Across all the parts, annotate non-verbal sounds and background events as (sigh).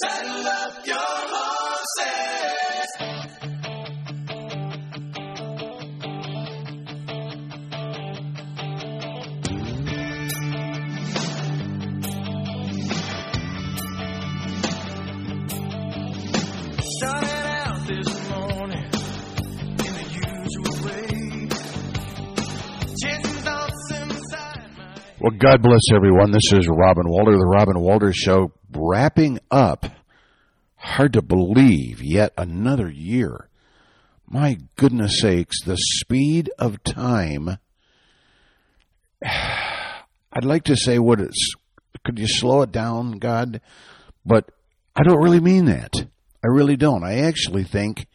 Saddle up your horses. Started out this morning in the usual way. Chasing thoughts inside my Well, God bless everyone. This is Robin Walter, the Robin Walter Show, wrapping up. Hard to believe, yet another year. My goodness sakes, the speed of time. (sighs) I'd like to say what it's. Could you slow it down, God? But I don't really mean that. I really don't. I actually think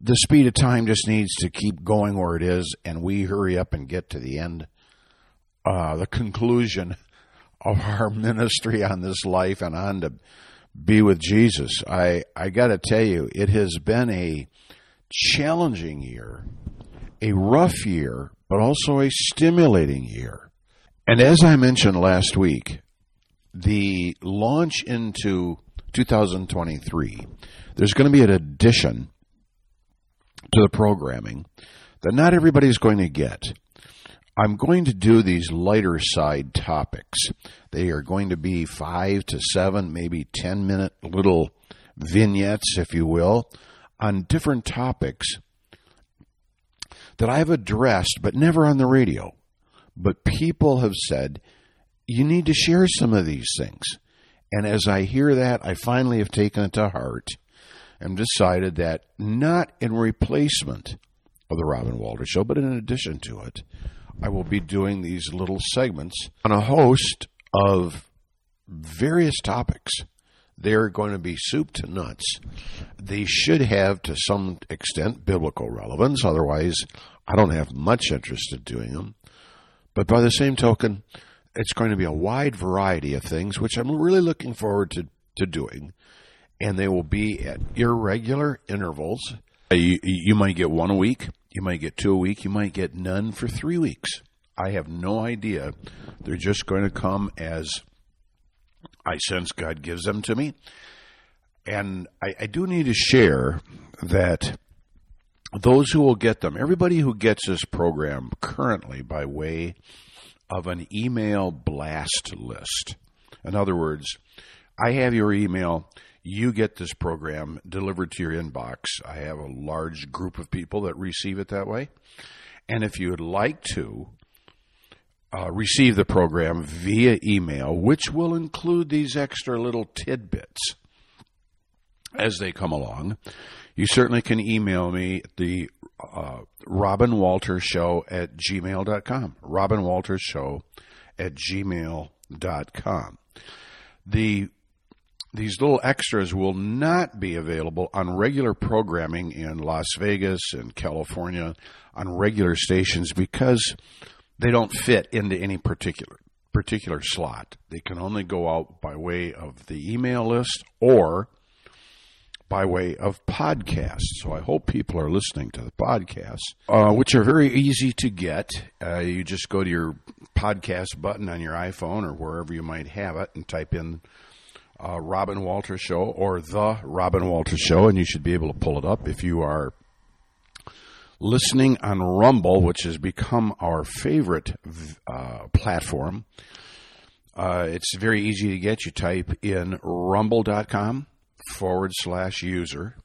the speed of time just needs to keep going where it is, and we hurry up and get to the end uh, the conclusion (laughs) of our (laughs) ministry on this life and on to be with Jesus. I, I got to tell you, it has been a challenging year, a rough year, but also a stimulating year. And as I mentioned last week, the launch into 2023, there's going to be an addition to the programming that not everybody's going to get. I'm going to do these lighter side topics. They are going to be five to seven, maybe 10 minute little vignettes, if you will, on different topics that I've addressed, but never on the radio. But people have said, you need to share some of these things. And as I hear that, I finally have taken it to heart and decided that not in replacement of the Robin Walter Show, but in addition to it, I will be doing these little segments on a host of various topics. They're going to be soup to nuts. They should have, to some extent, biblical relevance. Otherwise, I don't have much interest in doing them. But by the same token, it's going to be a wide variety of things, which I'm really looking forward to, to doing. And they will be at irregular intervals. Uh, You, you might get one a week, you might get two a week, you might get none for three weeks. I have no idea. They're just going to come as I sense God gives them to me. And I, I do need to share that those who will get them, everybody who gets this program currently by way of an email blast list. In other words, I have your email, you get this program delivered to your inbox. I have a large group of people that receive it that way. And if you would like to uh, receive the program via email, which will include these extra little tidbits as they come along, you certainly can email me the uh, Robin Walter Show at gmail.com. Robin Walter Show at gmail.com. The these little extras will not be available on regular programming in Las Vegas and California on regular stations because they don't fit into any particular particular slot. They can only go out by way of the email list or by way of podcasts. So I hope people are listening to the podcasts, uh, which are very easy to get. Uh, you just go to your podcast button on your iPhone or wherever you might have it and type in uh, Robin Walter Show or the Robin Walter Show, and you should be able to pull it up if you are listening on Rumble, which has become our favorite uh, platform. Uh, it's very easy to get. You type in rumble.com forward slash user.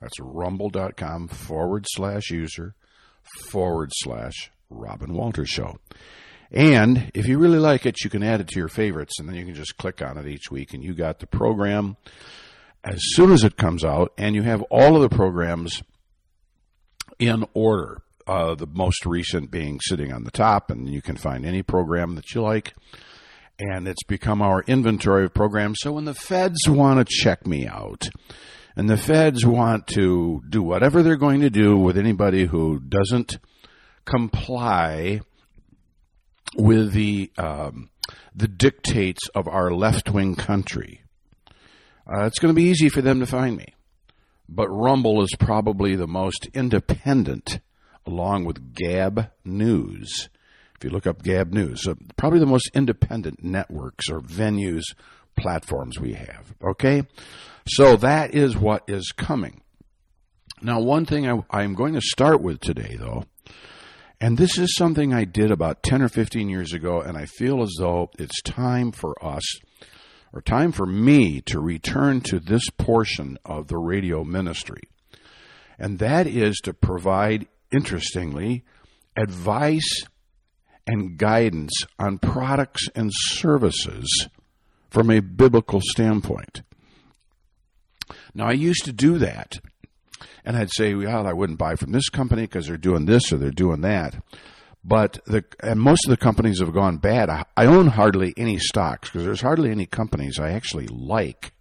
That's rumble.com forward slash user forward slash Robin Walter Show. And if you really like it, you can add it to your favorites, and then you can just click on it each week, and you got the program as soon as it comes out, and you have all of the programs in order. Uh, the most recent being sitting on the top, and you can find any program that you like. And it's become our inventory of programs. So when the feds want to check me out, and the feds want to do whatever they're going to do with anybody who doesn't comply with the um, the dictates of our left wing country, uh, it's going to be easy for them to find me. But Rumble is probably the most independent, along with Gab News. If you look up Gab News, so probably the most independent networks or venues, platforms we have. Okay? So that is what is coming. Now, one thing I, I'm going to start with today, though, and this is something I did about 10 or 15 years ago, and I feel as though it's time for us, or time for me, to return to this portion of the radio ministry. And that is to provide, interestingly, advice and guidance on products and services from a biblical standpoint. Now, I used to do that, and I'd say, well, I wouldn't buy from this company because they're doing this or they're doing that. But the and most of the companies have gone bad. I, I own hardly any stocks because there's hardly any companies I actually like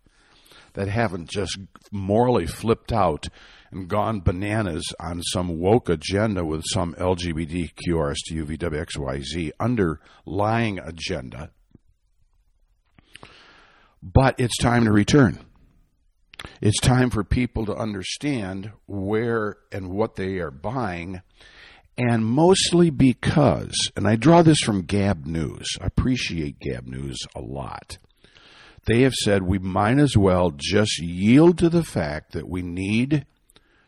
that haven't just morally flipped out and gone bananas on some woke agenda with some LGBTQ, RSTU, VWXYZ underlying agenda. But it's time to return. It's time for people to understand where and what they are buying, and mostly because, and I draw this from Gab News. I appreciate Gab News a lot. They have said we might as well just yield to the fact that we need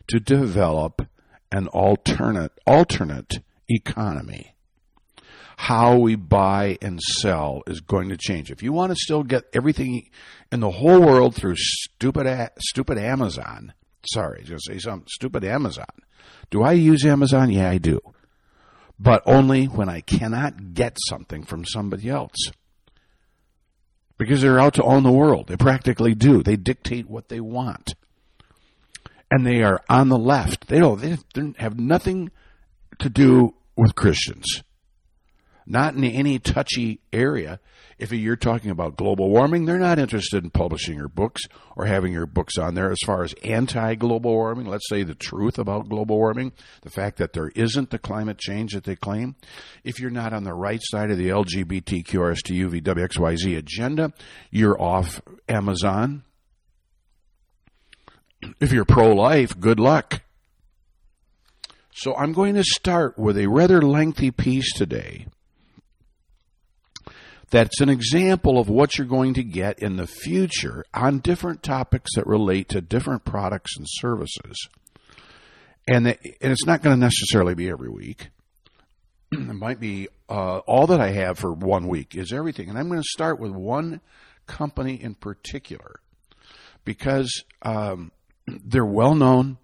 to develop an alternate alternate economy. How we buy and sell is going to change. If you want to still get everything in the whole world through stupid stupid Amazon, sorry, I going to say something stupid Amazon. Do I use Amazon? Yeah, I do. But only when I cannot get something from somebody else. Because they're out to own the world. They practically do. They dictate what they want and they are on the left. They don't, they have nothing to do with Christians. Not in any touchy area. If you're talking about global warming, they're not interested in publishing your books or having your books on there as far as anti global warming. Let's say the truth about global warming, the fact that there isn't the climate change that they claim. If you're not on the right side of the LGBTQRSTU VWXYZ agenda, you're off Amazon, if you're pro life, good luck. So I'm going to start with a rather lengthy piece today that's an example of what you're going to get in the future on different topics that relate to different products and services. And, and it's not going to necessarily be every week. (clears throat) it might be uh, all that I have for one week is everything. And I'm going to start with one company in particular because um, (clears throat) they're well known.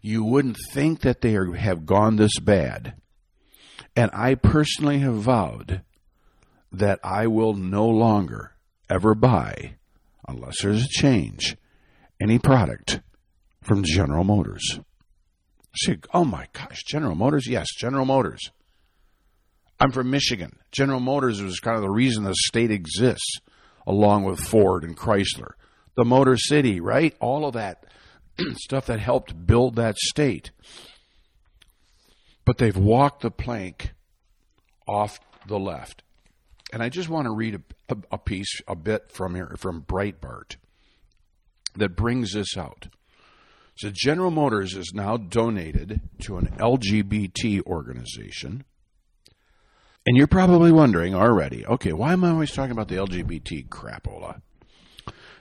You wouldn't think that they are, have gone this bad. And I personally have vowed that I will no longer ever buy, unless there's a change, any product from General Motors. See, oh my gosh, General Motors? Yes, General Motors. I'm from Michigan. General Motors was kind of the reason the state exists, along with Ford and Chrysler the Motor City, right? All of that (clears throat) stuff that helped build that state. But they've walked the plank off the left. And I just want to read a, a piece, a bit from here, from Breitbart that brings this out. So General Motors is now donated to an LGBT organization. And you're probably wondering already, okay, why am I always talking about the LGBT crapola?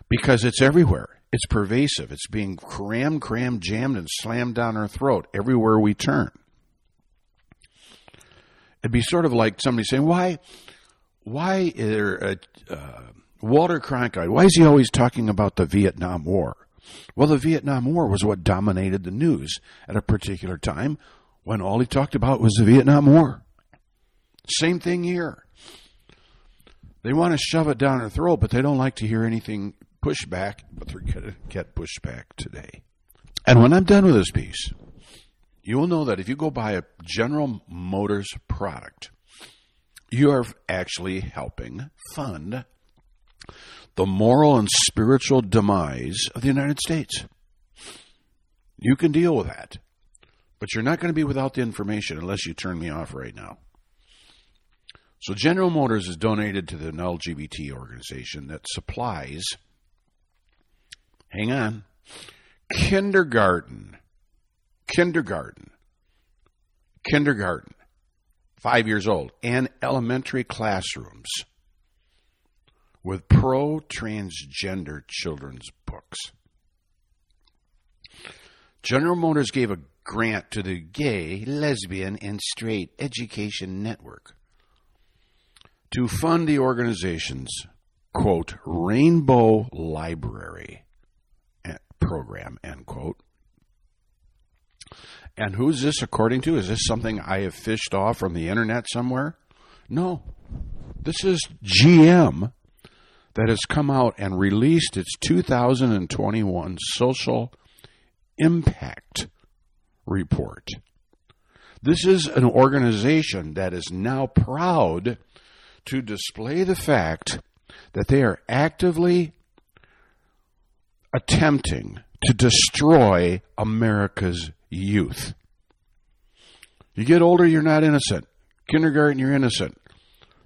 because it's everywhere. It's pervasive. It's being crammed, crammed, jammed, and slammed down our throat everywhere we turn. It'd be sort of like somebody saying, "Why, why is there a, uh, Walter Cronkite? Why is he always talking about the Vietnam War?" Well, the Vietnam War was what dominated the news at a particular time when all he talked about was the Vietnam War. Same thing here. They want to shove it down our throat, but they don't like to hear anything pushback, but they're going to get pushback today. And when I'm done with this piece, you will know that if you go buy a General Motors product, you are actually helping fund the moral and spiritual demise of the United States. You can deal with that. But you're not going to be without the information unless you turn me off right now. So General Motors is donated to the LGBT organization that supplies hang on, kindergarten, kindergarten, kindergarten, five years old, and elementary classrooms with pro transgender children's books. General Motors gave a grant to the Gay, Lesbian, and Straight Education Network to fund the organization's, quote, Rainbow Library program, end quote. And who's this according to? Is this something I have fished off from the internet somewhere? No. This is GM that has come out and released its 2021 social impact report. This is an organization that is now proud to display the fact that they are actively attempting to destroy America's youth. You get older, you're not innocent. Kindergarten, you're innocent.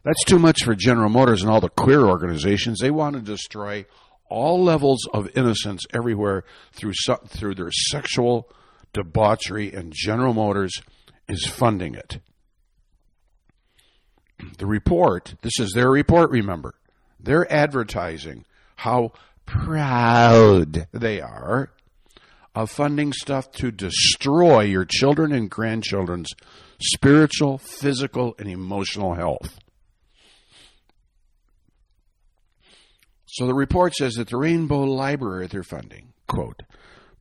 That's too much for General Motors and all the queer organizations. They want to destroy all levels of innocence everywhere through through their sexual debauchery, and General Motors is funding it. The report, this is their report, remember. They're advertising how proud they are of funding stuff to destroy your children and grandchildren's spiritual, physical, and emotional health. So the report says that the Rainbow Library they're funding, quote,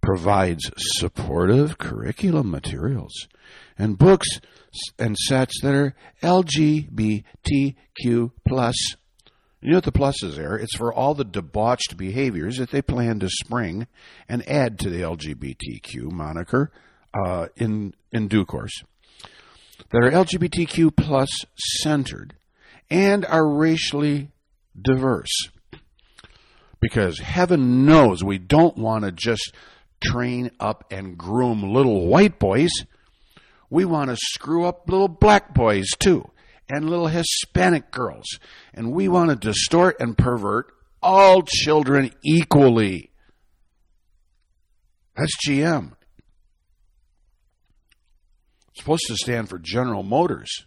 provides supportive curriculum materials and books and sets that are LGBTQ plus. You know what the plus is there? It's for all the debauched behaviors that they plan to spring and add to the LGBTQ moniker uh, in in due course. That are LGBTQ plus centered and are racially diverse. Because heaven knows we don't want to just train up and groom little white boys. We want to screw up little black boys too, and little Hispanic girls. And we want to distort and pervert all children equally. That's GM. It's supposed to stand for General Motors.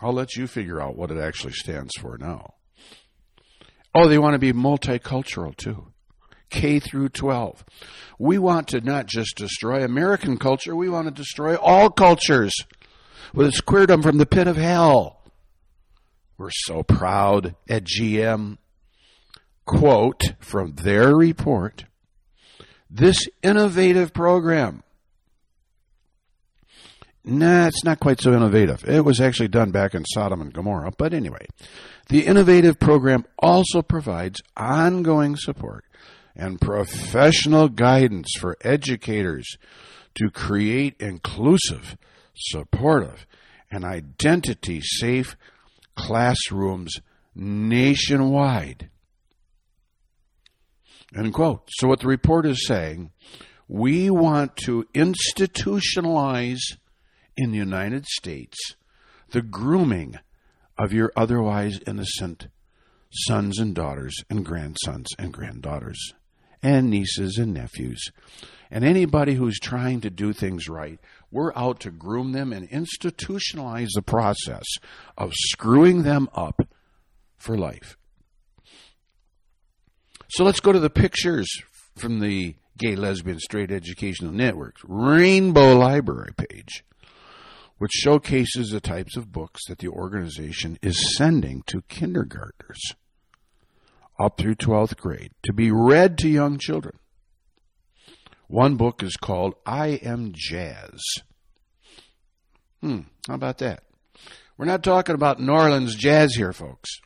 I'll let you figure out what it actually stands for now. Oh, they want to be multicultural too. K through 12. We want to not just destroy American culture, we want to destroy all cultures with its queerdom from the pit of hell. We're so proud at GM. Quote from their report this innovative program. Nah, it's not quite so innovative. It was actually done back in Sodom and Gomorrah. But anyway, the innovative program also provides ongoing support and professional guidance for educators to create inclusive, supportive, and identity safe classrooms nationwide. End quote. So, what the report is saying, we want to institutionalize in the United States the grooming of your otherwise innocent sons and daughters and grandsons and granddaughters and nieces and nephews. And anybody who's trying to do things right, we're out to groom them and institutionalize the process of screwing them up for life. So let's go to the pictures from the Gay, Lesbian, Straight Educational Network's Rainbow Library page, which showcases the types of books that the organization is sending to kindergartners up through 12th grade to be read to young children. One book is called I Am Jazz. Hmm, how about that? We're not talking about New Orleans jazz here, folks.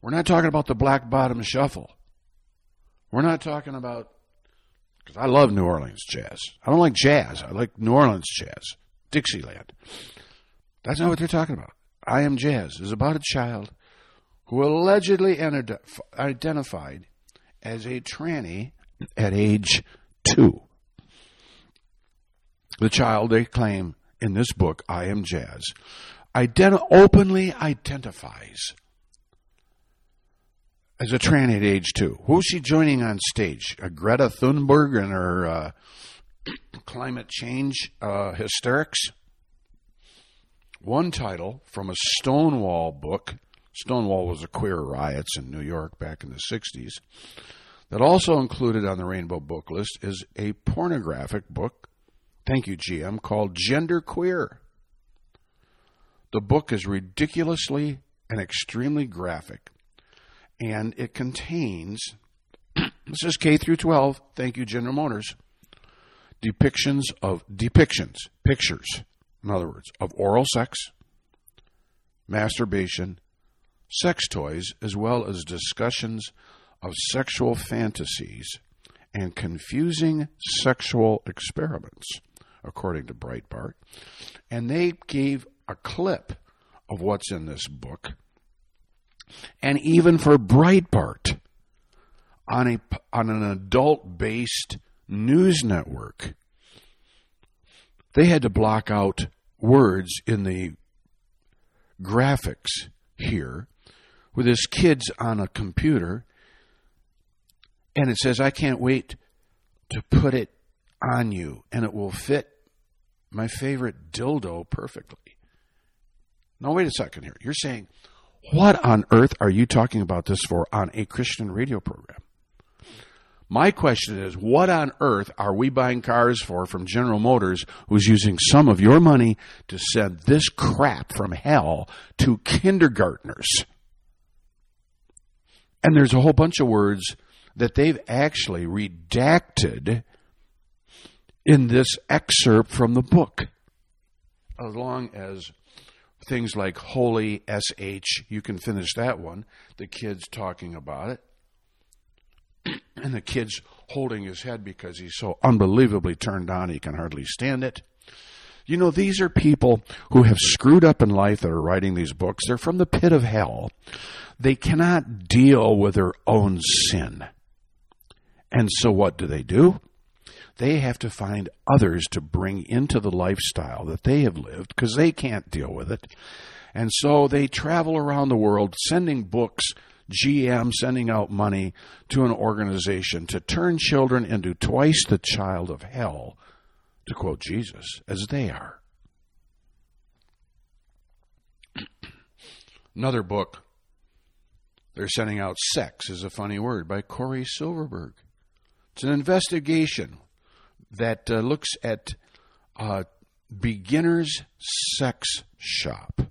We're not talking about the Black Bottom Shuffle. We're not talking about, because I love New Orleans jazz. I don't like jazz, I like New Orleans jazz, Dixieland. That's not what they're talking about. I Am Jazz is about a child who allegedly identified as a tranny at age two. The child, they claim in this book, I Am Jazz, ident- openly identifies as a tranny at age two. Who's she joining on stage? A Greta Thunberg and her uh, (clears throat) climate change uh, hysterics? One title from a Stonewall book Stonewall was a queer riots in New York back in the 60s. That also included on the Rainbow Book List is a pornographic book, thank you, GM, called Gender Queer. The book is ridiculously and extremely graphic, and it contains, (clears throat) this is K through 12, thank you, General Motors, depictions of, depictions, pictures, in other words, of oral sex, masturbation, sex toys, as well as discussions of sexual fantasies and confusing sexual experiments, according to Breitbart. And they gave a clip of what's in this book. And even for Breitbart, on, a, on an adult based news network, they had to block out words in the graphics here with his kids on a computer and it says, I can't wait to put it on you, and it will fit my favorite dildo perfectly. Now, wait a second here. You're saying, what on earth are you talking about this for on a Christian radio program? My question is, what on earth are we buying cars for from General Motors who's using some of your money to send this crap from hell to kindergartners? And there's a whole bunch of words that they've actually redacted in this excerpt from the book, along as things like holy sh. You can finish that one. The kid's talking about it. (clears throat) And the kid's holding his head because he's so unbelievably turned on he can hardly stand it. You know, these are people who have screwed up in life that are writing these books. They're from the pit of hell. They cannot deal with their own sin. And so what do they do? They have to find others to bring into the lifestyle that they have lived because they can't deal with it. And so they travel around the world sending books, GM sending out money to an organization to turn children into twice the child of hell, to quote Jesus, as they are. (clears throat) Another book they're sending out Sex is a Funny Word by Cory Silverberg. It's an investigation that uh, looks at uh, beginners' sex shop.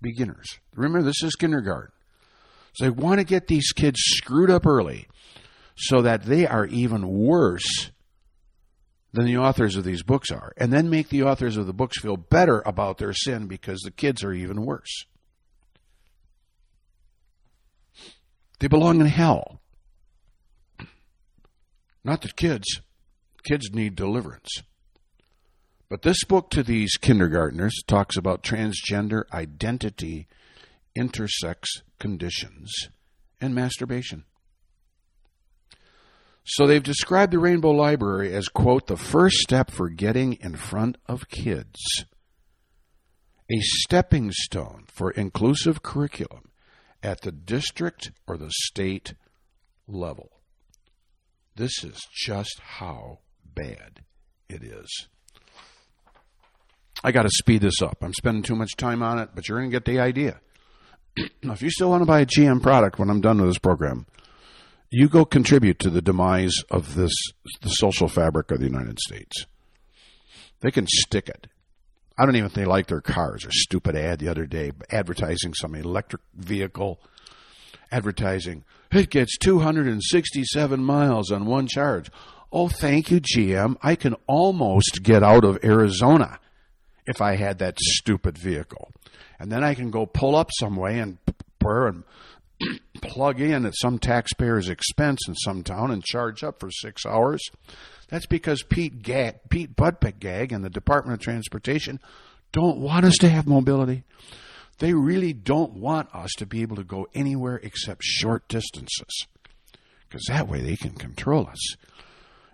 Beginners. Remember, this is kindergarten. So they want to get these kids screwed up early so that they are even worse than the authors of these books are, and then make the authors of the books feel better about their sin because the kids are even worse. They belong in hell. Not the kids. Kids need deliverance. But this book to these kindergartners talks about transgender identity, intersex conditions, and masturbation. So they've described the Rainbow Library as, quote, the first step for getting in front of kids, a stepping stone for inclusive curriculum at the district or the state level. This is just how bad it is. I got to speed this up. I'm spending too much time on it, but you're going to get the idea. (clears throat) now, if you still want to buy a GM product when I'm done with this program, you go contribute to the demise of this the social fabric of the United States. They can stick it. I don't even think they like their cars. A stupid ad the other day advertising some electric vehicle advertising. It gets 267 miles on one charge. Oh, thank you, GM. I can almost get out of Arizona if I had that stupid vehicle. And then I can go pull up some way and and (clears throat) plug in at some taxpayer's expense in some town and charge up for six hours. That's because Pete Gag, Pete Gag and the Department of Transportation don't want us to have mobility. They really don't want us to be able to go anywhere except short distances because that way they can control us.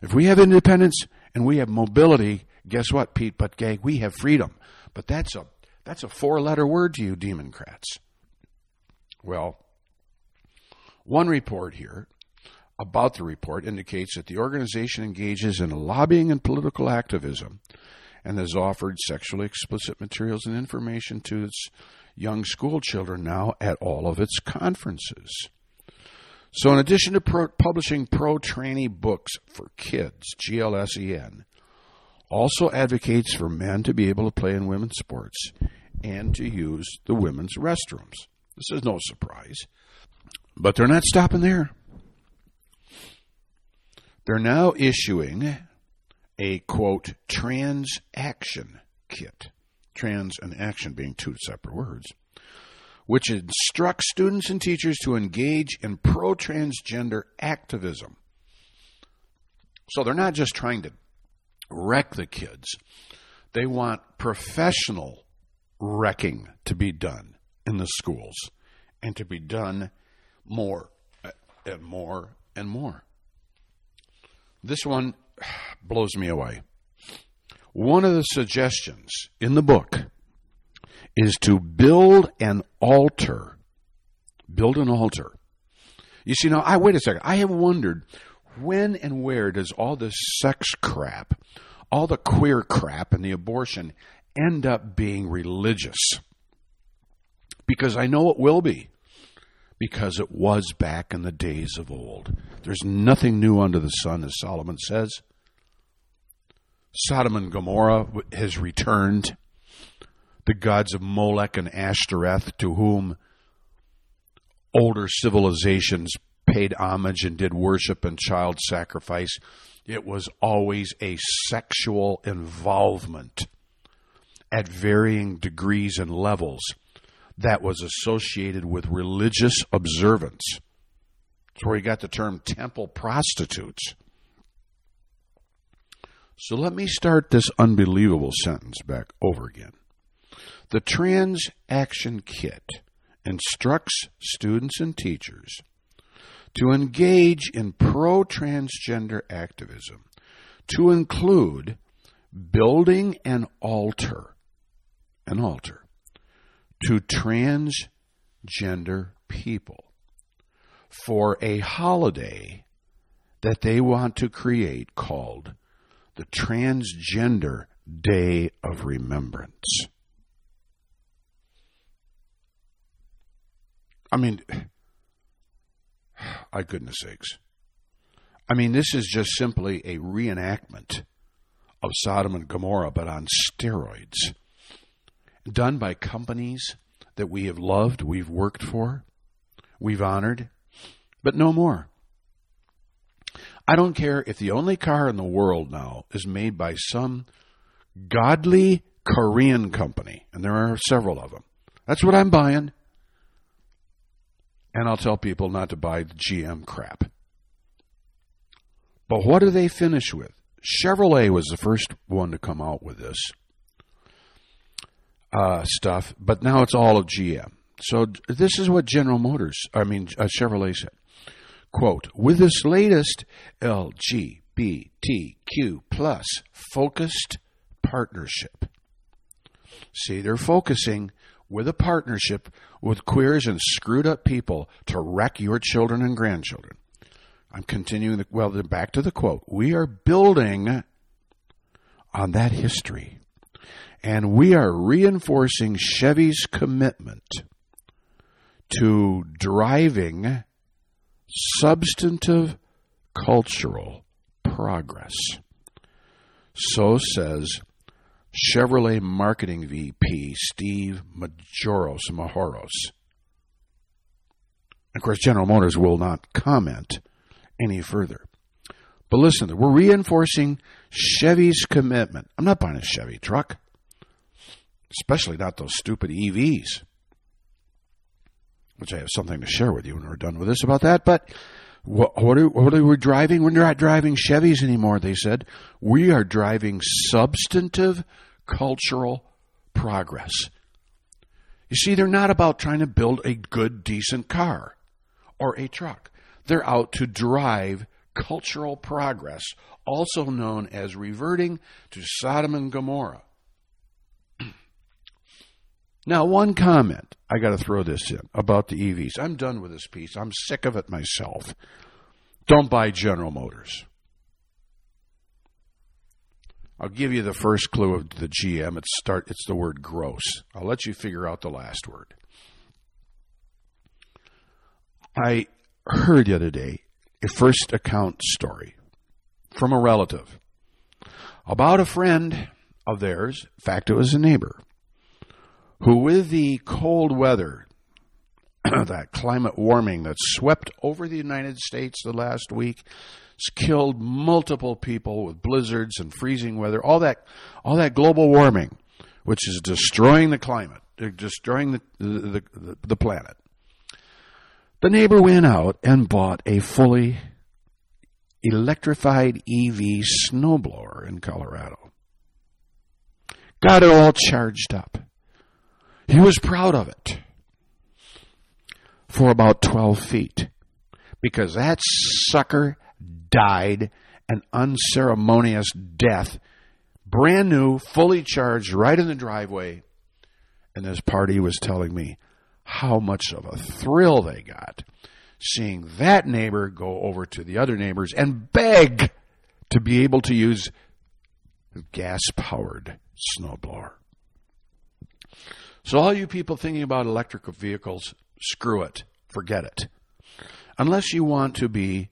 If we have independence and we have mobility, guess what, Pete Buttigieg? We have freedom. But that's a that's a four-letter word to you, Democrats. Well, one report here about the report indicates that the organization engages in lobbying and political activism and has offered sexually explicit materials and information to its young school children now at all of its conferences. So, in addition to pro- publishing pro tranny books for kids, GLSEN also advocates for men to be able to play in women's sports and to use the women's restrooms. This is no surprise. But they're not stopping there. They're now issuing a quote transaction kit. Trans and action being two separate words, which instructs students and teachers to engage in pro transgender activism. So they're not just trying to wreck the kids, they want professional wrecking to be done in the schools and to be done more uh, and more and more. This one (sighs) blows me away. One of the suggestions in the book is to build an altar. Build an altar. You see, now, I wait a second. I have wondered when and where does all this sex crap, all the queer crap, and the abortion end up being religious? Because I know it will be. Because it was back in the days of old. There's nothing new under the sun, as Solomon says. Sodom and Gomorrah has returned. The gods of Molech and Ashtoreth, to whom older civilizations paid homage and did worship and child sacrifice, it was always a sexual involvement at varying degrees and levels that was associated with religious observance. That's where you got the term temple prostitutes. So let me start this unbelievable sentence back over again. The Trans Action Kit instructs students and teachers to engage in pro transgender activism, to include building an altar, an altar to transgender people for a holiday that they want to create called the Transgender Day of Remembrance. I mean, (sighs) my goodness sakes. I mean, this is just simply a reenactment of Sodom and Gomorrah, but on steroids. Done by companies that we have loved, we've worked for, we've honored, but no more. I don't care if the only car in the world now is made by some godly Korean company, and there are several of them. That's what I'm buying. And I'll tell people not to buy the GM crap. But what do they finish with? Chevrolet was the first one to come out with this uh, stuff, but now it's all of GM. So this is what General Motors, I mean uh, Chevrolet said. Quote, with this latest LGBTQ plus focused partnership. See, they're focusing with a partnership with queers and screwed up people to wreck your children and grandchildren. I'm continuing the, well, then back to the quote. We are building on that history. And we are reinforcing Chevy's commitment to driving substantive cultural progress. So says Chevrolet Marketing VP Steve Majoros Majoros. Of course, General Motors will not comment any further. But listen, we're reinforcing Chevy's commitment. I'm not buying a Chevy truck, especially not those stupid EVs which I have something to share with you when we're done with this about that. But what, what, are, what are we driving? We're not driving Chevys anymore, they said. We are driving substantive cultural progress. You see, they're not about trying to build a good, decent car or a truck. They're out to drive cultural progress, also known as reverting to Sodom and Gomorrah. Now, one comment I got to throw this in about the EVs. I'm done with this piece. I'm sick of it myself. Don't buy General Motors. I'll give you the first clue of the GM. It's start. It's the word gross. I'll let you figure out the last word. I heard the other day a first account story from a relative about a friend of theirs. In fact, it was a neighbor who, with the cold weather, (clears throat) that climate warming that swept over the United States the last week, killed multiple people with blizzards and freezing weather. All that, all that global warming, which is destroying the climate, uh, destroying the the, the, the planet. The neighbor went out and bought a fully electrified EV snowblower in Colorado. Got it all charged up. He was proud of it for about 12 feet because that sucker died an unceremonious death, brand new, fully charged, right in the driveway. And this party was telling me how much of a thrill they got seeing that neighbor go over to the other neighbors and beg to be able to use gas powered snowblower. So, all you people thinking about electrical vehicles, screw it. Forget it. Unless you want to be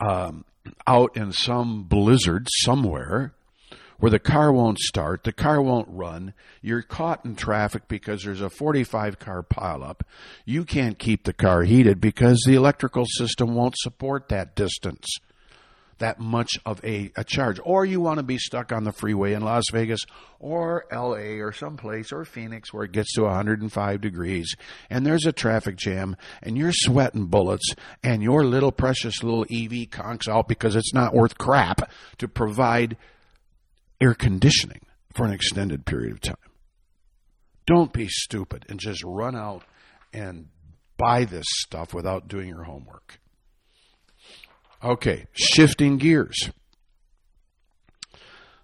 um, out in some blizzard somewhere where the car won't start, the car won't run, you're caught in traffic because there's a 45 car pileup. You can't keep the car heated because the electrical system won't support that distance, that much of a, a charge. Or you want to be stuck on the freeway in Las Vegas or LA or someplace or Phoenix where it gets to 105 degrees and there's a traffic jam and you're sweating bullets and your little precious little EV conks out because it's not worth crap to provide air conditioning for an extended period of time. Don't be stupid and just run out and buy this stuff without doing your homework. Okay, shifting gears.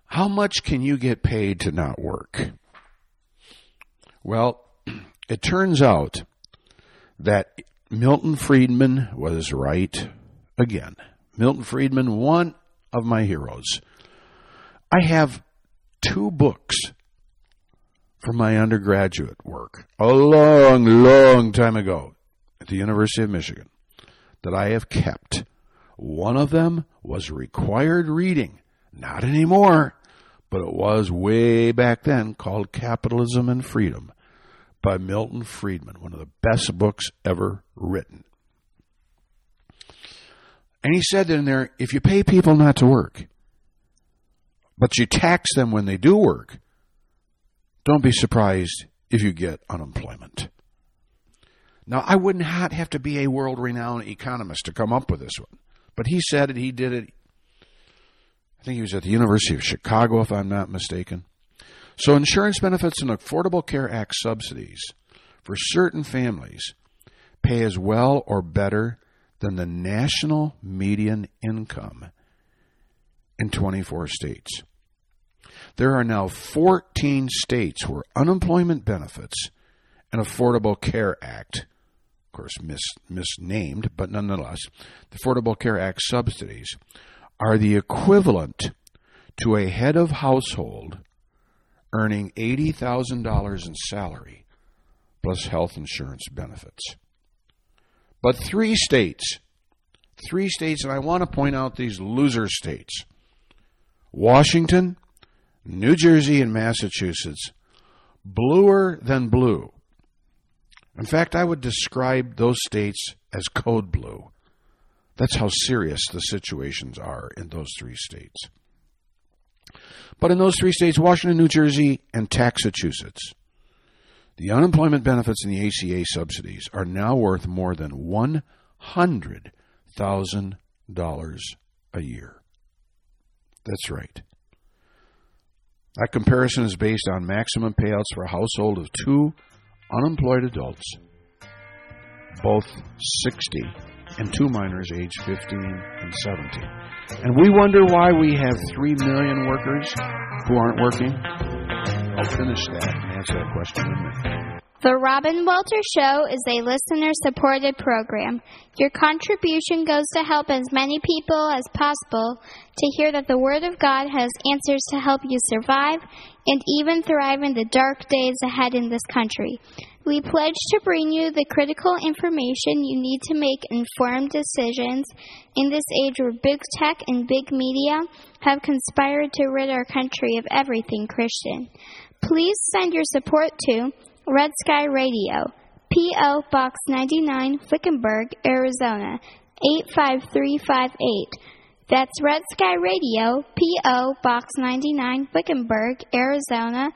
How much can you get paid to not work? Well, (clears throat) it turns out that Milton Friedman was right again. Milton Friedman, one of my heroes. I have two books from my undergraduate work a long, long time ago at the University of Michigan that I have kept. One of them was required reading. Not anymore, but it was way back then called Capitalism and Freedom by Milton Friedman, one of the best books ever written. And he said in there, if you pay people not to work, but you tax them when they do work, don't be surprised if you get unemployment. Now, I wouldn't have to be a world renowned economist to come up with this one, but he said it, he did it. I think he was at the University of Chicago, if I'm not mistaken. So, insurance benefits and Affordable Care Act subsidies for certain families pay as well or better than the national median income in 24 states. There are now 14 states where unemployment benefits and Affordable Care Act, of course mis, misnamed, but nonetheless, the Affordable Care Act subsidies are the equivalent to a head of household earning $80,000 in salary plus health insurance benefits. But three states, three states, and I want to point out these loser states Washington, New Jersey, and Massachusetts, bluer than blue. In fact, I would describe those states as code blue. That's how serious the situations are in those three states. But in those three states, Washington, New Jersey, and Massachusetts, the unemployment benefits and the ACA subsidies are now worth more than $100,000 a year. That's right. That comparison is based on maximum payouts for a household of two unemployed adults, both 60, and two minors aged 15 and 17. And we wonder why we have 3 million workers who aren't working. I'll finish that and answer that question in a minute. The Robin Walter Show is a listener supported program. Your contribution goes to help as many people as possible to hear that the Word of God has answers to help you survive and even thrive in the dark days ahead in this country. We pledge to bring you the critical information you need to make informed decisions in this age where big tech and big media have conspired to rid our country of everything Christian. Please send your support to Red Sky Radio, P.O. Box 99, Wickenburg, Arizona 85358. That's Red Sky Radio, P.O. Box 99, Wickenburg, Arizona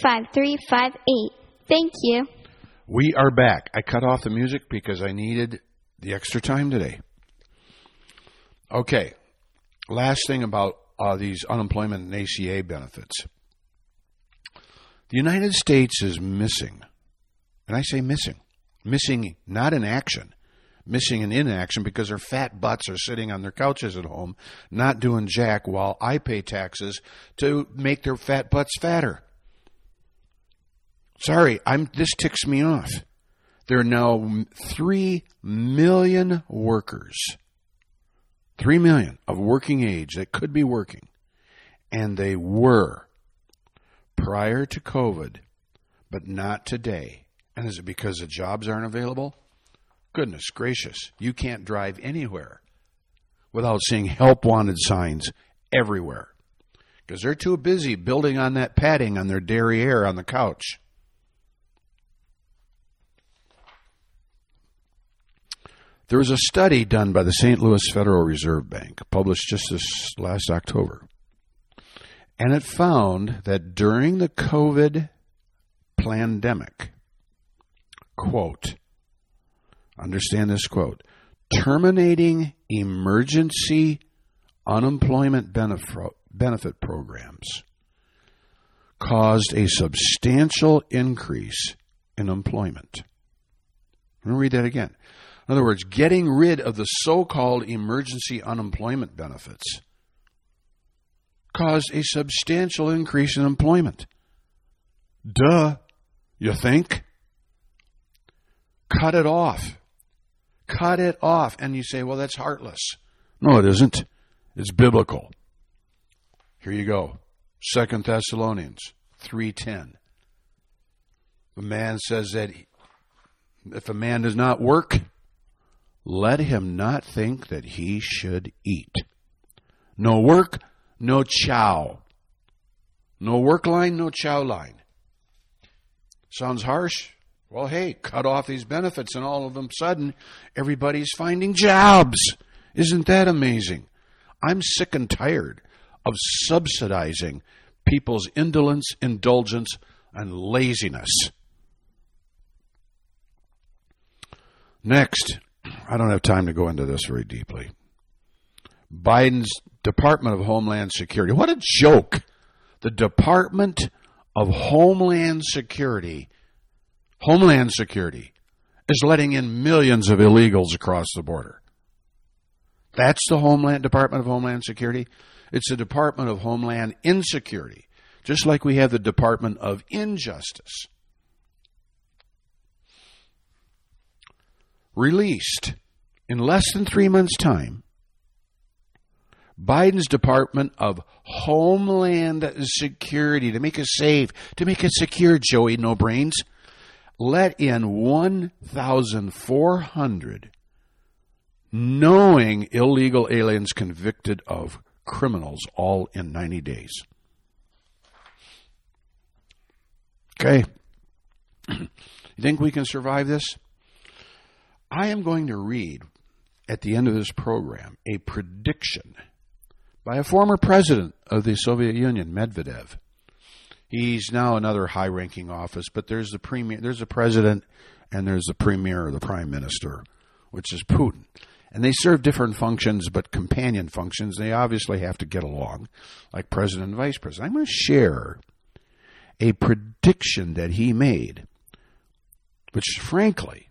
85358. Thank you. We are back. I cut off the music because I needed the extra time today. Okay. Last thing about uh, these unemployment and ACA benefits. The United States is missing, and I say missing, missing not in action, missing in inaction because their fat butts are sitting on their couches at home, not doing jack while I pay taxes to make their fat butts fatter. Sorry, I'm this ticks me off. There are now 3 million workers. 3 million of working age that could be working. And they were prior to COVID, but not today. And is it because the jobs aren't available? Goodness gracious, you can't drive anywhere without seeing help wanted signs everywhere because they're too busy building on that padding on their derriere on the couch. There was a study done by the St. Louis Federal Reserve Bank, published just this last October. And it found that during the COVID pandemic, quote, understand this quote, terminating emergency unemployment benefit, programs caused a substantial increase in employment. Let me read that again. In other words, getting rid of the so called emergency unemployment benefits caused a substantial increase in employment. Duh, you think? Cut it off. Cut it off. And you say, well, that's heartless. No, it isn't. It's biblical. Here you go. Second Thessalonians 3:10. The man says that if a man does not work, let him not think that he should eat. No work, no chow. No work line, no chow line. Sounds harsh? Well, hey, cut off these benefits, and all of a sudden, everybody's finding jobs. Isn't that amazing? I'm sick and tired of subsidizing people's indolence, indulgence, and laziness. Next, (clears throat) I don't have time to go into this very deeply. Biden's Department of Homeland Security. What a joke! The Department of Homeland Security, Homeland Security, is letting in millions of illegals across the border. That's the Homeland Department of Homeland Security. It's the Department of Homeland Insecurity, just like we have the Department of Injustice. Released in less than three months' time, Biden's Department of Homeland Security to make it safe, to make it secure, Joey No Brains, let in 1,400 knowing illegal aliens convicted of criminals all in 90 days. Okay. (clears throat) you think we can survive this? I am going to read at the end of this program a prediction by a former president of the Soviet Union, Medvedev. He's now another high-ranking office, but there's the premier, there's the president, and there's the premier or the prime minister, which is Putin. And they serve different functions, but companion functions. They obviously have to get along, like president and vice president. I'm going to share a prediction that he made, which, frankly,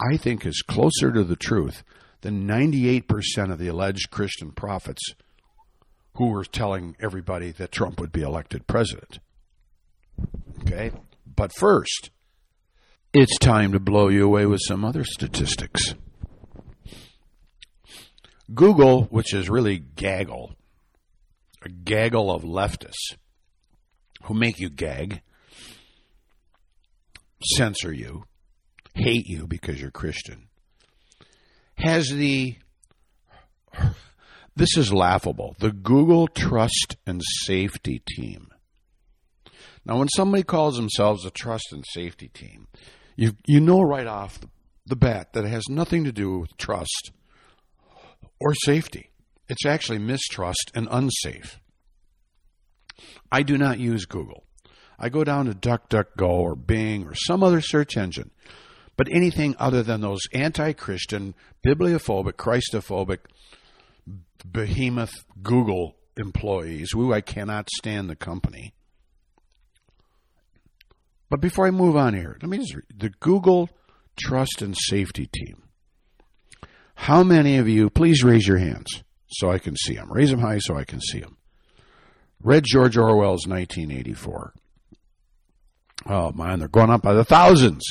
I think is closer to the truth than 98% of the alleged Christian prophets who were telling everybody that Trump would be elected president. Okay? But first, it's time to blow you away with some other statistics. Google, which is really gaggle, a gaggle of leftists who make you gag, censor you, hate you because you're Christian, has the this is laughable. The Google Trust and Safety Team. Now, when somebody calls themselves a trust and safety team, you you know right off the, the bat that it has nothing to do with trust or safety. It's actually mistrust and unsafe. I do not use Google. I go down to DuckDuckGo or Bing or some other search engine. But anything other than those anti Christian, bibliophobic, Christophobic, behemoth Google employees, who I cannot stand the company. But before I move on here, let me just read the Google Trust and Safety Team. How many of you, please raise your hands so I can see them. Raise them high so I can see them. Read George Orwell's 1984. Oh man, they're going up by the thousands.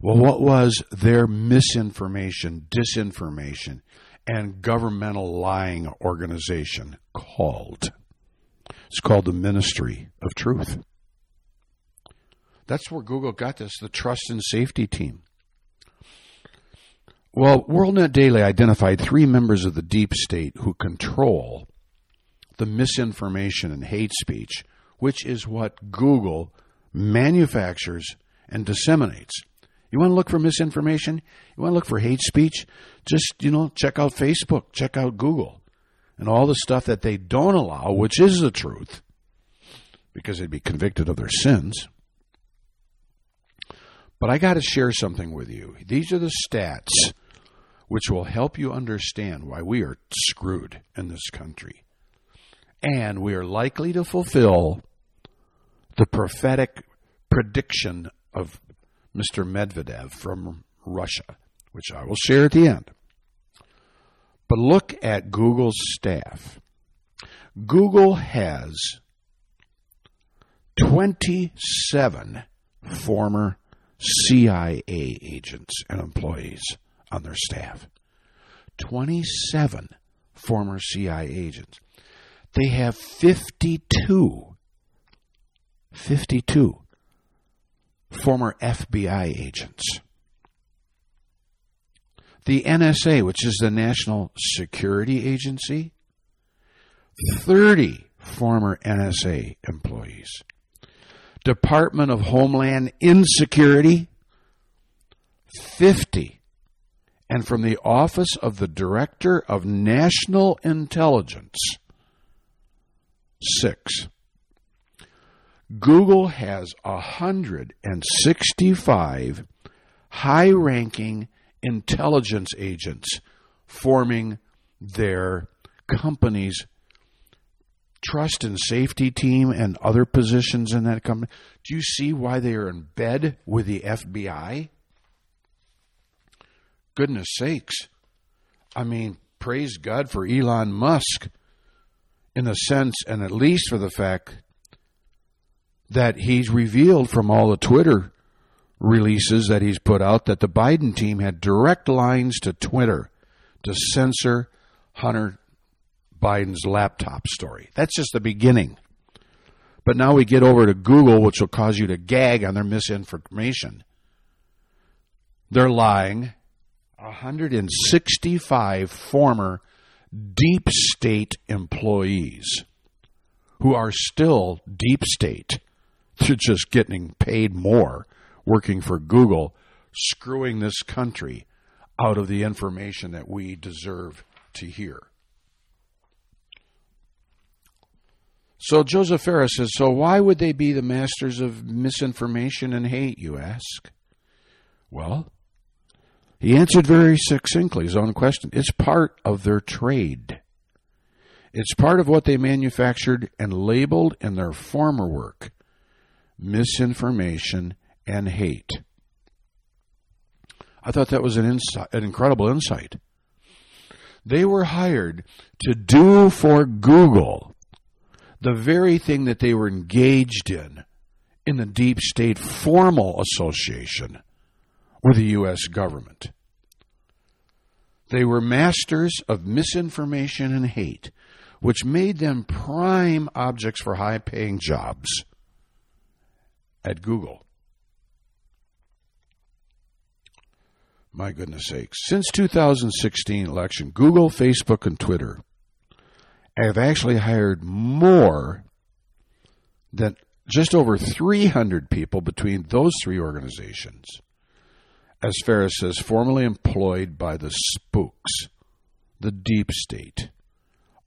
Well, what was their misinformation, disinformation, and governmental lying organization called? It's called the Ministry of Truth. That's where Google got this, the trust and safety team. Well, WorldNet Daily identified three members of the deep state who control the misinformation and hate speech, which is what Google manufactures and disseminates. You want to look for misinformation? You want to look for hate speech? Just, you know, check out Facebook, check out Google, and all the stuff that they don't allow, which is the truth, because they'd be convicted of their sins. But I got to share something with you. These are the stats which will help you understand why we are screwed in this country. And we are likely to fulfill the prophetic prediction of Mr. Medvedev from Russia, which I will share at the end. But look at Google's staff. Google has 27 former CIA agents and employees on their staff. 27 former CIA agents. They have 52, 52 former FBI agents. The NSA, which is the National Security Agency, 30 former NSA employees. Department of Homeland Insecurity, 50. And from the Office of the Director of National Intelligence, 6. Google has 165 high ranking intelligence agents forming their company's trust and safety team and other positions in that company. Do you see why they are in bed with the FBI? Goodness sakes. I mean, praise God for Elon Musk in the sense, and at least for the fact that he's revealed from all the Twitter releases that he's put out that the Biden team had direct lines to Twitter to censor Hunter Biden's laptop story. That's just the beginning. But now we get over to Google, which will cause you to gag on their misinformation. They're lying. 165 former deep state employees who are still deep state. They're just getting paid more working for Google, screwing this country out of the information that we deserve to hear. So Joseph Farah says, So why would they be the masters of misinformation and hate, you ask? Well, he answered very succinctly his own question. It's part of their trade. It's part of what they manufactured and labeled in their former work misinformation and hate. I thought that was an, an incredible insight. They were hired to do for Google the very thing that they were engaged in in the deep state formal association with the U.S. government. They were masters of misinformation and hate, which made them prime objects for high paying jobs at Google. My goodness sakes. Since 2016 election, Google, Facebook, and Twitter have actually hired more than just over 300 people between those three organizations, as Farah says, formerly employed by the spooks, the deep state,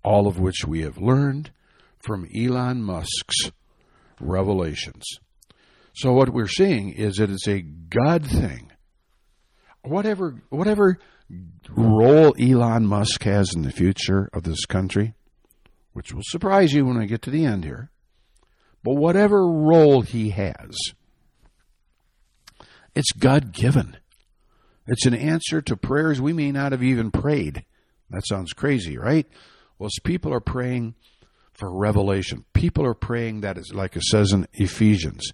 all of which we have learned from Elon Musk's revelations. So what we're seeing is that it's a God thing. Whatever whatever role Elon Musk has in the future of this country, which will surprise you when I get to the end here, but whatever role he has, it's God given. It's an answer to prayers we may not have even prayed. That sounds crazy, right? Well, as people are praying for revelation. People are praying that is like it says in Ephesians,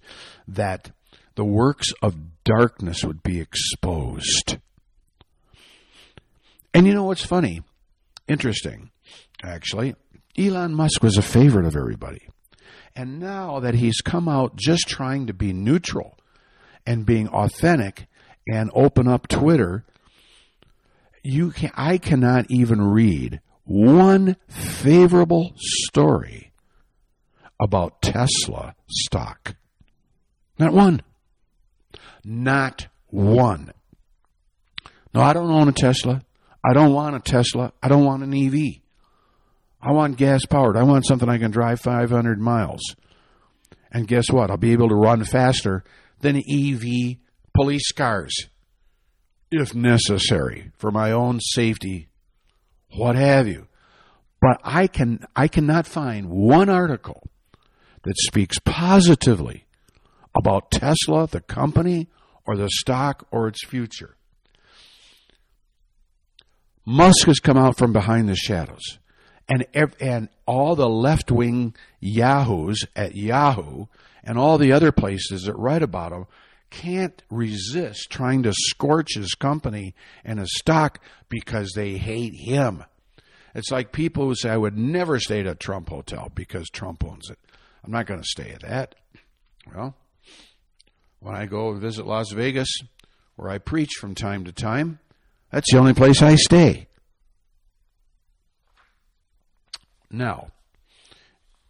that the works of darkness would be exposed. And you know what's funny? Interesting, actually. Elon Musk was a favorite of everybody. And now that he's come out just trying to be neutral and being authentic and open up Twitter, you can I cannot even read one favorable story about Tesla stock. Not one. Not one. No, I don't own a Tesla. I don't want a Tesla. I don't want an EV. I want gas powered. I want something I can drive 500 miles. And guess what? I'll be able to run faster than EV police cars if necessary for my own safety, what have you. But I can I cannot find one article that speaks positively about Tesla, the company, or the stock or its future. Musk has come out from behind the shadows. And, and all the left wing yahoos at Yahoo and all the other places that write about him can't resist trying to scorch his company and his stock because they hate him. It's like people who say, I would never stay at a Trump hotel because Trump owns it. I'm not going to stay at that. Well, when I go visit Las Vegas, where I preach from time to time, that's the only place I stay. Now,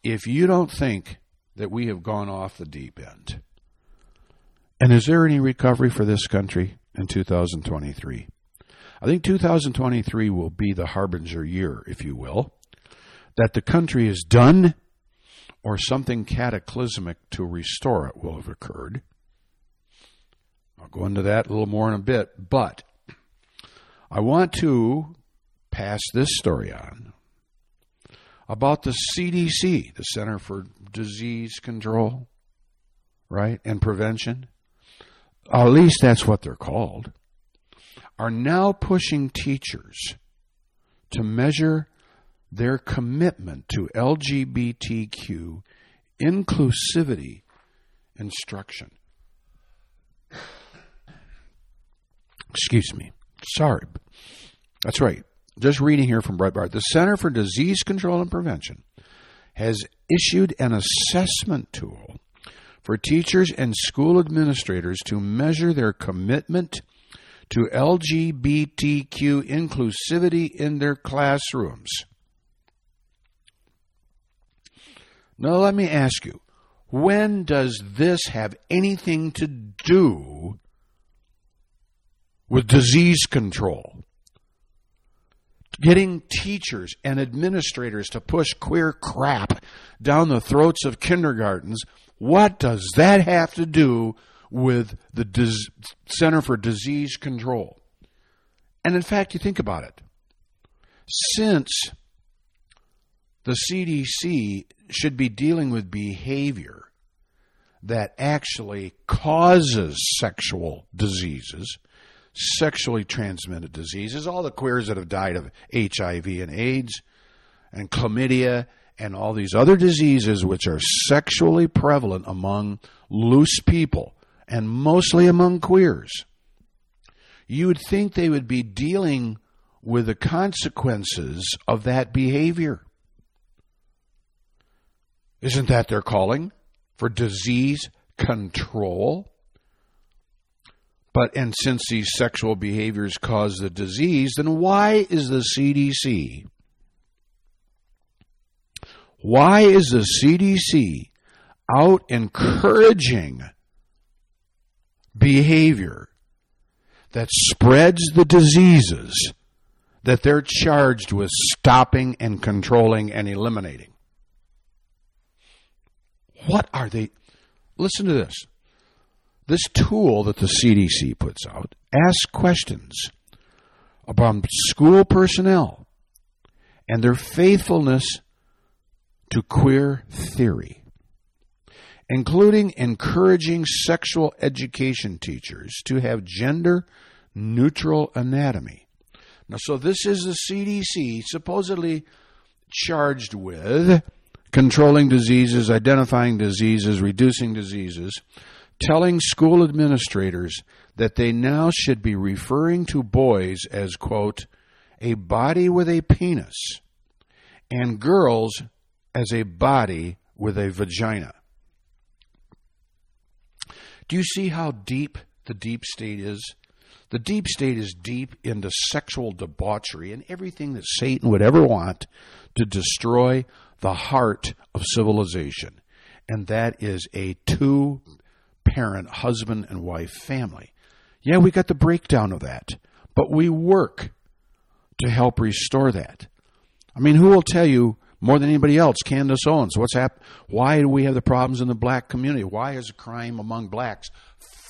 if you don't think that we have gone off the deep end, and is there any recovery for this country in 2023? I think 2023 will be the harbinger year, if you will, that the country is done or something cataclysmic to restore it will have occurred. I'll go into that a little more in a bit, but I want to pass this story on about the CDC, the Center for Disease Control, right, and Prevention. At least that's what they're called. Are now pushing teachers to measure their commitment to LGBTQ inclusivity instruction. Excuse me. Sorry. That's right. Just reading here from Breitbart. The Center for Disease Control and Prevention has issued an assessment tool for teachers and school administrators to measure their commitment to LGBTQ inclusivity in their classrooms. Now, let me ask you when does this have anything to do with disease control? Getting teachers and administrators to push queer crap down the throats of kindergartens, what does that have to do with the Dis- Center for Disease Control? And in fact, you think about it. Since the CDC should be dealing with behavior that actually causes sexual diseases, sexually transmitted diseases, all the queers that have died of HIV and AIDS and chlamydia and all these other diseases which are sexually prevalent among loose people and mostly among queers, you would think they would be dealing with the consequences of that behavior. Isn't that their calling for disease control? But, and since these sexual behaviors cause the disease, then why is the CDC, why is the CDC out encouraging behavior that spreads the diseases that they're charged with stopping and controlling and eliminating? What are they? Listen to this. This tool that the CDC puts out asks questions about school personnel and their faithfulness to queer theory, including encouraging sexual education teachers to have gender neutral anatomy. Now, so this is the CDC supposedly charged with controlling diseases, identifying diseases, reducing diseases, telling school administrators that they now should be referring to boys as, quote, a body with a penis, and girls as a body with a vagina. Do you see how deep the deep state is? The deep state is deep into sexual debauchery and everything that Satan would ever want to destroy the heart of civilization. And that is a two parent, husband and wife family. Yeah, we got the breakdown of that, but we work to help restore that. I mean, who will tell you more than anybody else? Candace Owens. What's hap- Why do we have the problems in the black community? Why is crime among blacks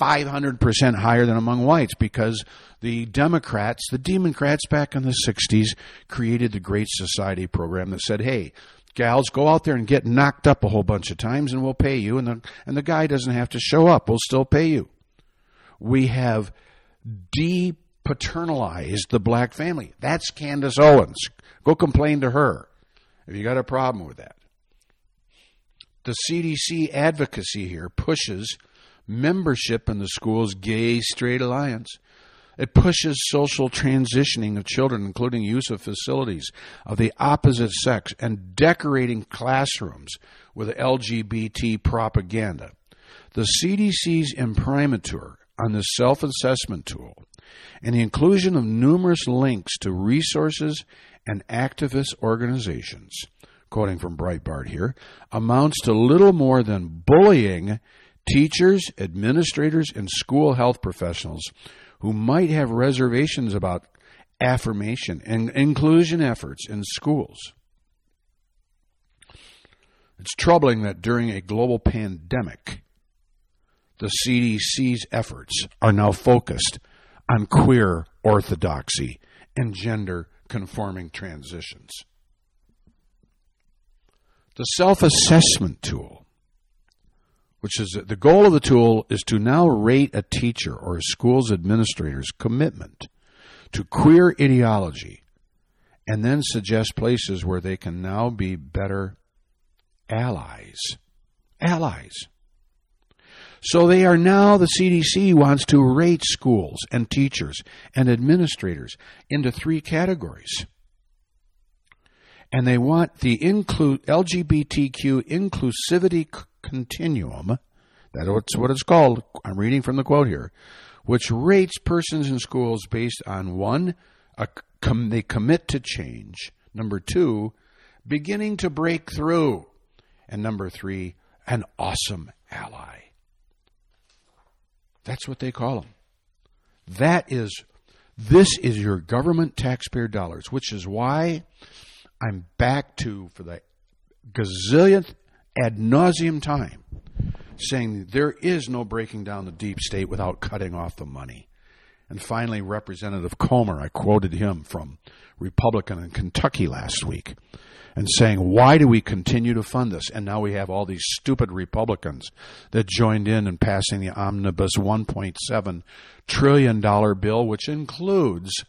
500% higher than among whites? Because the Democrats, the Democrats back in the 60s, created the Great Society program that said, hey, gals, go out there and get knocked up a whole bunch of times and we'll pay you. And the, and the guy doesn't have to show up. We'll still pay you. We have depaternalized the black family. That's Candace Owens. Go complain to her if you got a problem with that. The CDC advocacy here pushes membership in the school's gay straight alliance. It pushes social transitioning of children, including use of facilities of the opposite sex and decorating classrooms with LGBT propaganda. The CDC's imprimatur on the self assessment tool and the inclusion of numerous links to resources and activist organizations, quoting from Breitbart here, amounts to little more than bullying teachers, administrators, and school health professionals who might have reservations about affirmation and inclusion efforts in schools. It's troubling that during a global pandemic, the CDC's efforts are now focused on queer orthodoxy and gender conforming transitions. The self assessment tool, which is the goal of the tool, is to now rate a teacher or a school's administrator's commitment to queer ideology and then suggest places where they can now be better allies. Allies. So they are now, the CDC wants to rate schools and teachers and administrators into three categories. And they want the LGBTQ inclusivity continuum, that's what it's called, I'm reading from the quote here, which rates persons in schools based on one, a, com, they commit to change, number two, beginning to break through, and number three, an awesome ally. That's what they call them. That is, this is your government taxpayer dollars, which is why I'm back to, for the gazillionth ad nauseum time, saying there is no breaking down the deep state without cutting off the money. And finally, Representative Comer, I quoted him from Republican in Kentucky last week, and saying, why do we continue to fund this? And now we have all these stupid Republicans that joined in in passing the omnibus $1.7 trillion bill, which includes,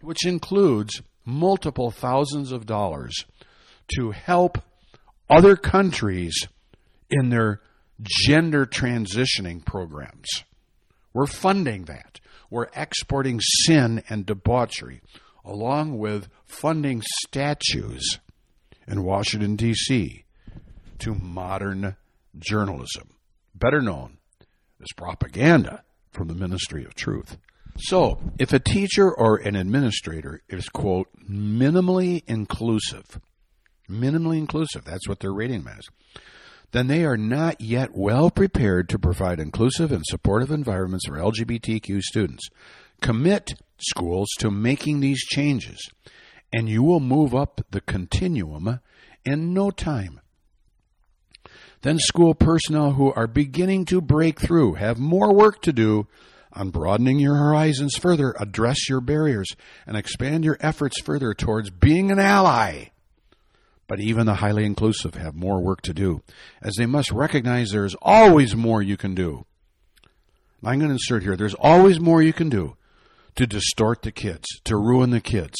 which includes multiple thousands of dollars to help other countries in their gender transitioning programs. We're funding that. We're exporting sin and debauchery, along with funding statues in Washington, D.C., to modern journalism, better known as propaganda from the Ministry of Truth. So, if a teacher or an administrator is, quote, minimally inclusive, minimally inclusive, that's what they're rating as, then they are not yet well prepared to provide inclusive and supportive environments for LGBTQ students. Commit schools to making these changes, and you will move up the continuum in no time. Then, school personnel who are beginning to break through have more work to do on broadening your horizons further, address your barriers, and expand your efforts further towards being an ally. But even the highly inclusive have more work to do, as they must recognize there is always more you can do. I'm going to insert here there's always more you can do to distort the kids, to ruin the kids.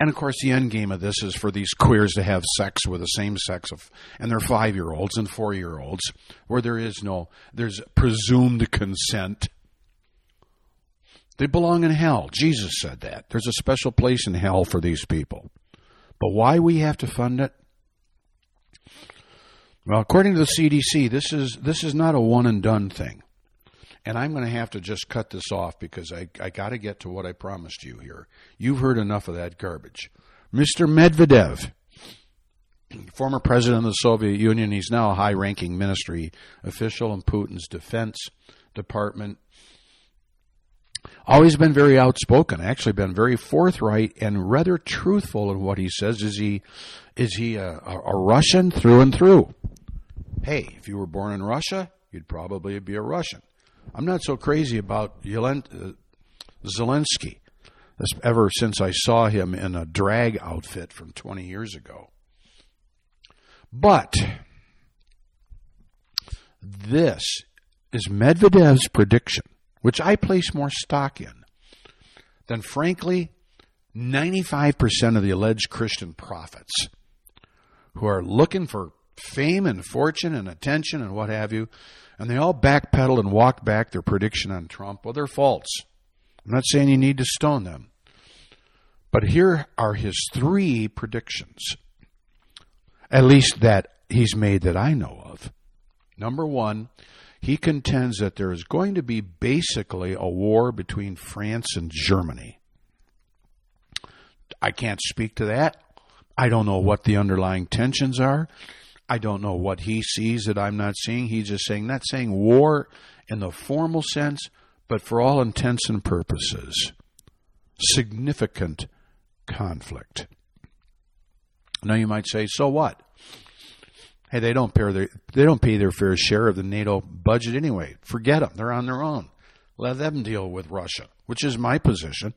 And of course, the end game of this is for these queers to have sex with the same sex of, and they're five year olds and four year olds, where there is no, there's presumed consent. They belong in hell. Jesus said that. There's a special place in hell for these people. But why we have to fund it? Well, according to the CDC, this is this is not a one and done thing. And I'm going to have to just cut this off because I, I got to get to what I promised you here. You've heard enough of that garbage. Mr. Medvedev, former president of the Soviet Union, he's now a high ranking ministry official in Putin's defense department. Always been very outspoken, actually been very forthright and rather truthful in what he says. Is he is he a, a Russian through and through? Hey, if you were born in Russia, you'd probably be a Russian. I'm not so crazy about Yelen, uh, Zelensky ever since I saw him in a drag outfit from 20 years ago. But this is Medvedev's prediction, which I place more stock in than, frankly, 95% of the alleged Christian prophets who are looking for fame and fortune and attention and what have you and they all backpedal and walk back their prediction on Trump. Well, they're false. I'm not saying you need to stone them. But here are his three predictions, at least that he's made that I know of. Number one, he contends that there is going to be basically a war between France and Germany. I can't speak to that. I don't know what the underlying tensions are. I don't know what he sees that I'm not seeing. He's just saying, not saying war in the formal sense, but for all intents and purposes, significant conflict. Now you might say, so what? Hey, they don't pay their they don't pay their fair share of the NATO budget anyway. Forget them; they're on their own. Let them deal with Russia, which is my position.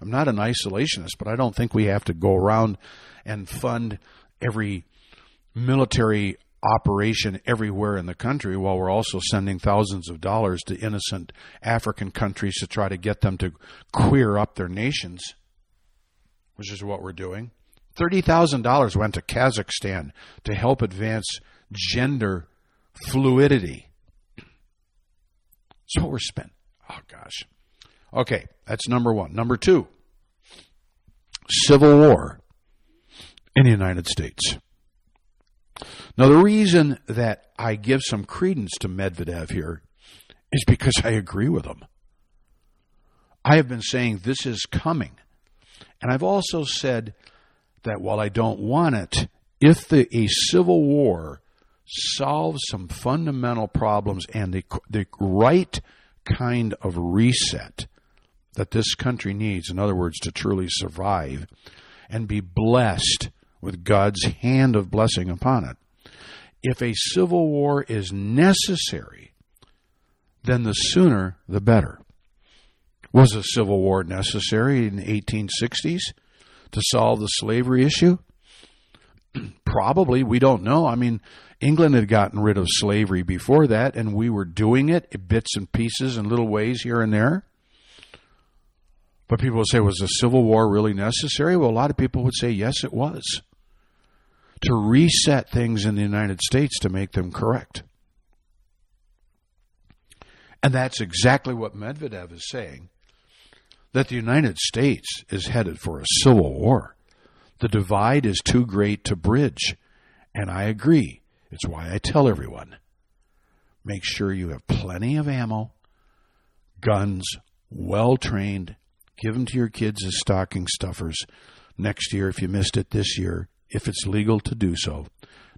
I'm not an isolationist, but I don't think we have to go around and fund every military operation everywhere in the country while we're also sending thousands of dollars to innocent African countries to try to get them to queer up their nations, which is what we're doing. $30,000 went to Kazakhstan to help advance gender fluidity. What we're spending. Oh, gosh. Okay, that's number one. Number two, civil war in the United States. Now, the reason that I give some credence to Medvedev here is because I agree with him. I have been saying this is coming. And I've also said that while I don't want it, if the, a civil war solves some fundamental problems and the, the right kind of reset that this country needs, in other words, to truly survive and be blessed with God's hand of blessing upon it, if a civil war is necessary, then the sooner the better. Was a civil war necessary in the 1860s to solve the slavery issue? (clears throat) Probably, we don't know. I mean, England had gotten rid of slavery before that, and we were doing it in bits and pieces and little ways here and there. But people would say, was the Civil War really necessary? Well, a lot of people would say, yes, it was. to reset things in the United States to make them correct. And that's exactly what Medvedev is saying that the United States is headed for a civil war. The divide is too great to bridge. And I agree. It's why I tell everyone make sure you have plenty of ammo, guns, well trained, give them to your kids as stocking stuffers next year if you missed it this year, if it's legal to do so.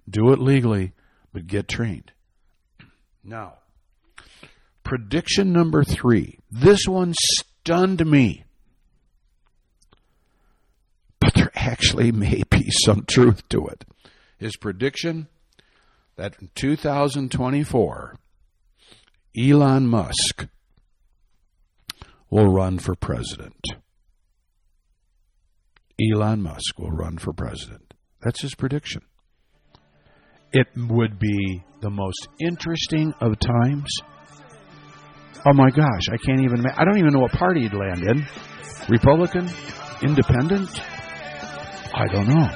Do it legally, but get trained. Now, prediction number three. This one stunned me. But there actually may be some truth to it. His prediction that in 2024, Elon Musk will run for president. Elon Musk will run for president. That's his prediction. It would be the most interesting of times. Oh my gosh, I can't even. I don't even know what party he'd land in. Republican? Independent? I don't know.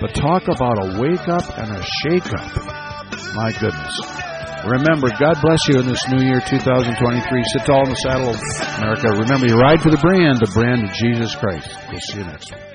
But talk about a wake up and a shake up. My goodness. Remember, God bless you in this new year 2023. Sit tall in the saddle, America. Remember, you ride for the brand, the brand of Jesus Christ. We'll see you next week.